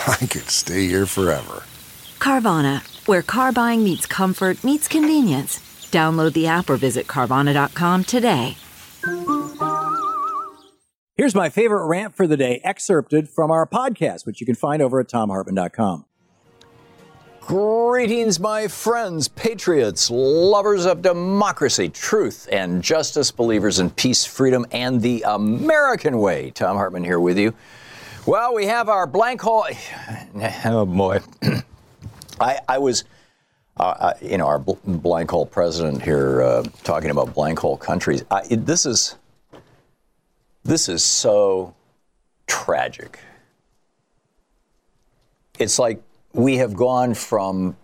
I could stay here forever. Carvana, where car buying meets comfort, meets convenience. Download the app or visit Carvana.com today. Here's my favorite rant for the day, excerpted from our podcast, which you can find over at thomhartmann.com. Greetings, my friends, patriots, lovers of democracy, truth, and justice, believers in peace, freedom, and the American way. Thom Hartmann here with you. Well, we have our blank hole. Oh boy, I, I, was, uh, uh, you know, our bl- blank hole president here uh, talking about blank hole countries. I, it, this is, this is so tragic. It's like we have gone from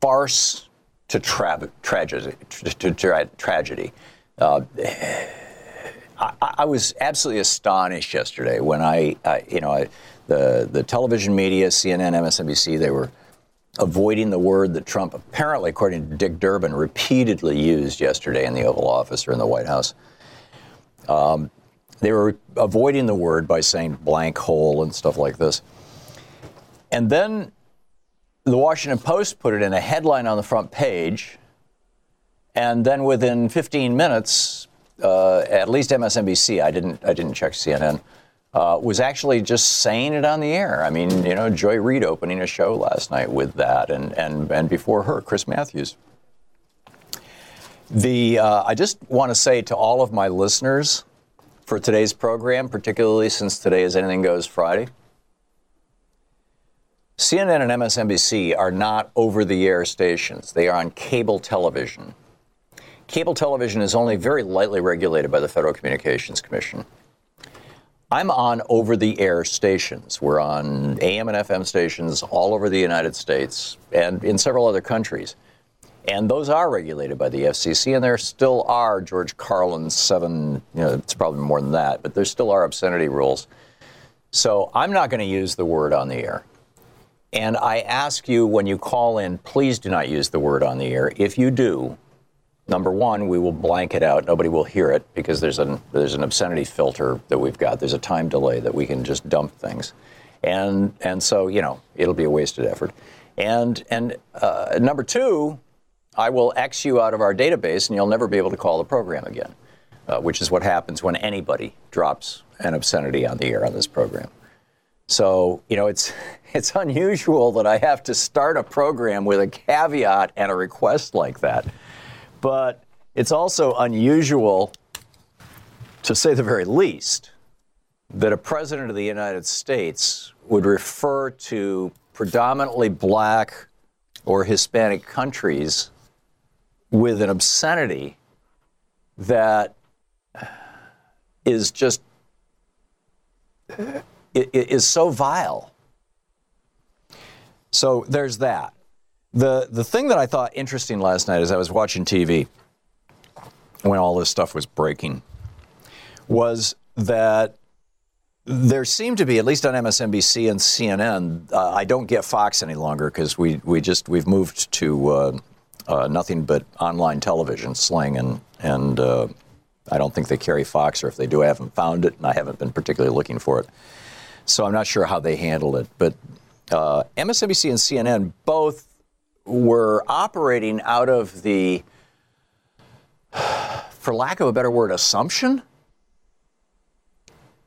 farce to tra- tragedy. To, tra- tragedy. Uh, I, I, was absolutely astonished yesterday when I, you know, I, the the television media, CNN, MSNBC, they were avoiding the word that Trump apparently, according to Dick Durbin, repeatedly used yesterday in the Oval Office or in the White House. Um, they were avoiding the word by saying blank hole and stuff like this. And then the Washington Post put it in a headline on the front page. And then within 15 minutes, uh, at least MSNBC, I didn't, I didn't check CNN, uh, was actually just saying it on the air. I mean, you know, Joy Reid opening a show last night with that, and, and, and before her, Chris Matthews. The, uh, I just want to say to all of my listeners for today's program, particularly since today is Anything Goes Friday, CNN and MSNBC are not over the air stations, they are on cable television. Cable television is only very lightly regulated by the Federal Communications Commission. I'm on over the air stations. We're on AM and FM stations all over the United States and in several other countries. And those are regulated by the FCC, and there still are George Carlin's seven, you know, it's probably more than that, but there still are obscenity rules. So I'm not going to use the word on the air. And I ask you when you call in, please do not use the word on the air. If you do, number one, we will blank it out. Nobody will hear it because there's an there's an obscenity filter that we've got. There's a time delay that we can just dump things, and and so you know it'll be a wasted effort. And and uh, number two, I will X you out of our database, and you'll never be able to call the program again, uh, which is what happens when anybody drops an obscenity on the air on this program. So, you know, it's it's unusual that I have to start a program with a caveat and a request like that. But it's also unusual, to say the very least, that a president of the United States would refer to predominantly black or Hispanic countries with an obscenity that is just is so vile. So there's that. The, the thing that I thought interesting last night as I was watching TV when all this stuff was breaking was that there seemed to be, at least on MSNBC and CNN, uh, I don't get Fox any longer because we, we just, we've moved to uh, uh, nothing but online television, Sling, and, and uh, I don't think they carry Fox, or if they do, I haven't found it, and I haven't been particularly looking for it. So I'm not sure how they handle it. But uh, MSNBC and CNN both were operating out of the, for lack of a better word, assumption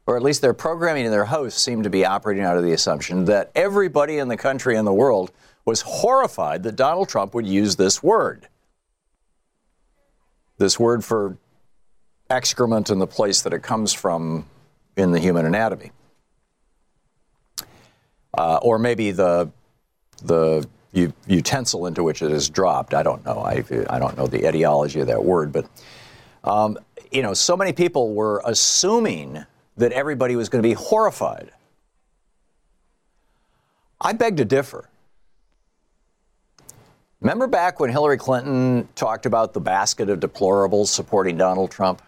or at least their programming and their hosts seemed to be operating out of the assumption that everybody in the country and the world was horrified that Donald Trump would use this word. This word for excrement and the place that it comes from in the human anatomy. Uh, or maybe the the utensil into which it is dropped. I don't know. I, I don't know the etiology of that word, but um, you know, so many people were assuming that everybody was going to be horrified. I beg to differ. Remember back when Hillary Clinton talked about the basket of deplorables supporting Donald Trump?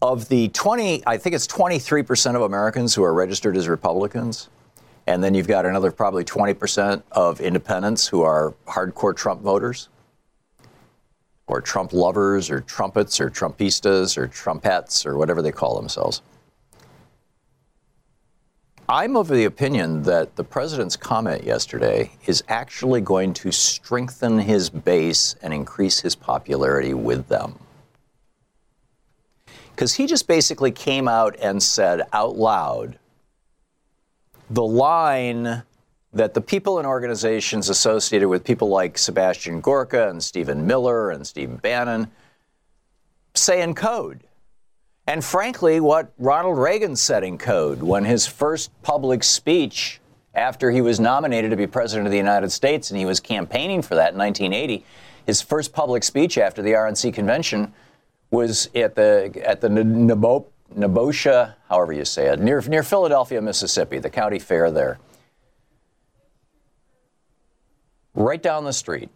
Of the 20, I think it's 23% of Americans who are registered as Republicans. And then you've got another probably 20% of independents who are hardcore Trump voters or Trump lovers or trumpets or Trumpistas or Trumpettes or whatever they call themselves. I'm of the opinion that the president's comment yesterday is actually going to strengthen his base and increase his popularity with them. Because he just basically came out and said out loud the line that the people and organizations associated with people like Sebastian Gorka and Stephen Miller and Steve Bannon say in code. And frankly, what Ronald Reagan said in code when his first public speech after he was nominated to be president of the United States and he was campaigning for that in 1980, his first public speech after the RNC convention was at the at the Nabosha, however you say it, near near Philadelphia, Mississippi, the county fair there. right down the street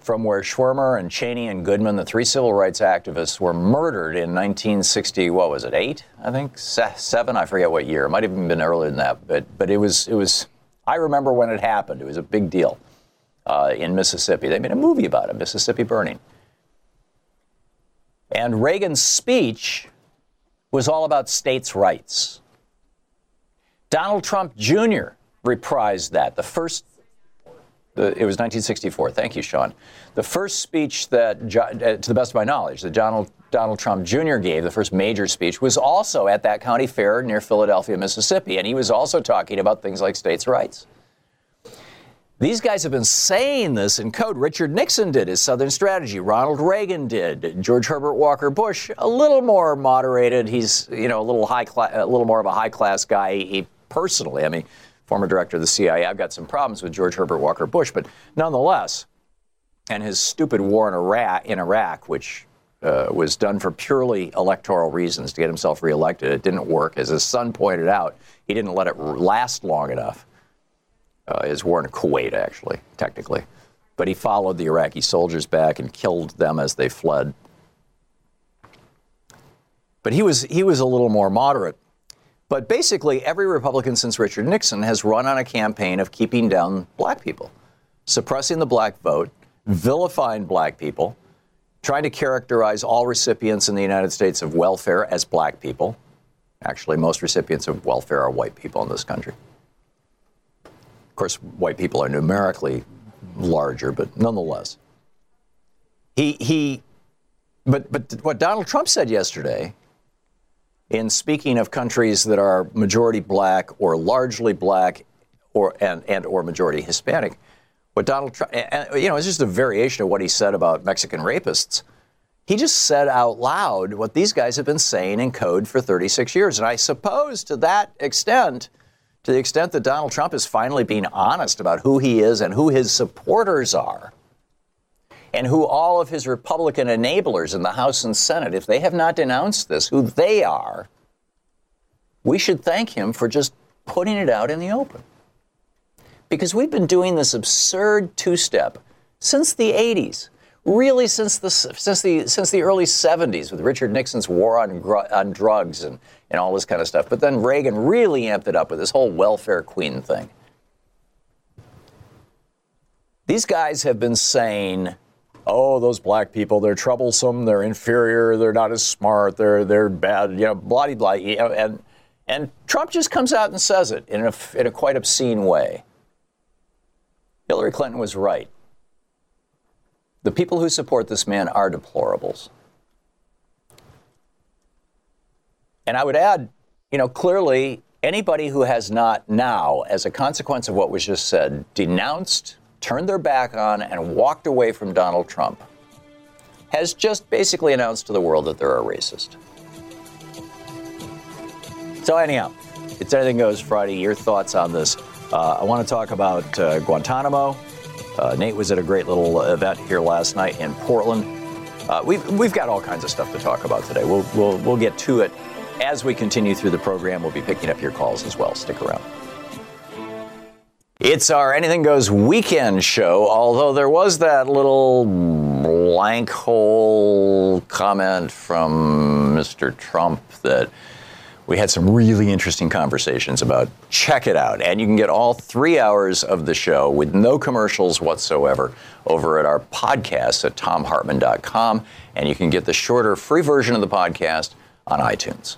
from where Schwerner and Chaney and Goodman, the three civil rights activists, were murdered in 1960. What was it? Eight, I think, seven. I forget what year. It might have even been earlier than that. But but it was it was. I remember when it happened. It was a big deal uh, in Mississippi. They made a movie about it, Mississippi Burning. And Reagan's speech was all about states' rights. Donald Trump Jr. reprised that. The first the, it was 1964. Thank you, Sean. The first speech that, uh, to the best of my knowledge, that Donald, Donald Trump Jr. gave, the first major speech, was also at that county fair near Philadelphia, Mississippi. And he was also talking about things like states' rights. These guys have been saying this in code. Richard Nixon did his Southern strategy. Ronald Reagan did. George Herbert Walker Bush, a little more moderated. He's, you know, a little high a little more of a high class guy. He personally, I mean, former director of the CIA. I've got some problems with George Herbert Walker Bush, but nonetheless, and his stupid war in Iraq, in Iraq which uh, was done for purely electoral reasons to get himself reelected. It didn't work. As his son pointed out, he didn't let it last long enough. Uh, his war in Kuwait, actually, technically. But he followed the Iraqi soldiers back and killed them as they fled. But he was, he was a little more moderate. But basically, every Republican since Richard Nixon has run on a campaign of keeping down black people, suppressing the black vote, vilifying black people, trying to characterize all recipients in the United States of welfare as black people. Actually, most recipients of welfare are white people in this country. Of course, white people are numerically larger, but nonetheless. He, he, but, but what Donald Trump said yesterday in speaking of countries that are majority black or largely black or and, and or majority Hispanic, what Donald Trump, you know, it's just a variation of what he said about Mexican rapists. He just said out loud what these guys have been saying in code for 36 years. And I suppose to that extent, to the extent that Donald Trump is finally being honest about who he is and who his supporters are, and who all of his Republican enablers in the House and Senate, if they have not denounced this, who they are, we should thank him for just putting it out in the open. Because we've been doing this absurd two step since the 80s. Really, since the, since the, since the early 70s, with Richard Nixon's war on, on drugs and, and all this kind of stuff. But then Reagan really amped it up with this whole welfare queen thing. These guys have been saying oh, those black people, they're troublesome, they're inferior, they're not as smart, they're they're bad, you know, blah blah. You know, and and Trump just comes out and says it in a in a quite obscene way. Hillary Clinton was right. The people who support this man are deplorables. And I would add, you know, clearly anybody who has not now, as a consequence of what was just said, denounced, turned their back on, and walked away from Donald Trump has just basically announced to the world that they're a racist. So, anyhow, it's Anything Goes Friday. Your thoughts on this? Uh, I want to talk about uh, Guantanamo. Uh, Nate was at a great little event here last night in Portland. Uh, we've, we've got all kinds of stuff to talk about today. We'll, we'll, we'll get to it as we continue through the program. We'll be picking up your calls as well. Stick around. It's our Anything Goes weekend show, although there was that little blank hole comment from Mr. Trump that we had some really interesting conversations about. Check it out. And you can get all three hours of the show with no commercials whatsoever over at our podcast at thomhartmann.com. And you can get the shorter free version of the podcast on iTunes.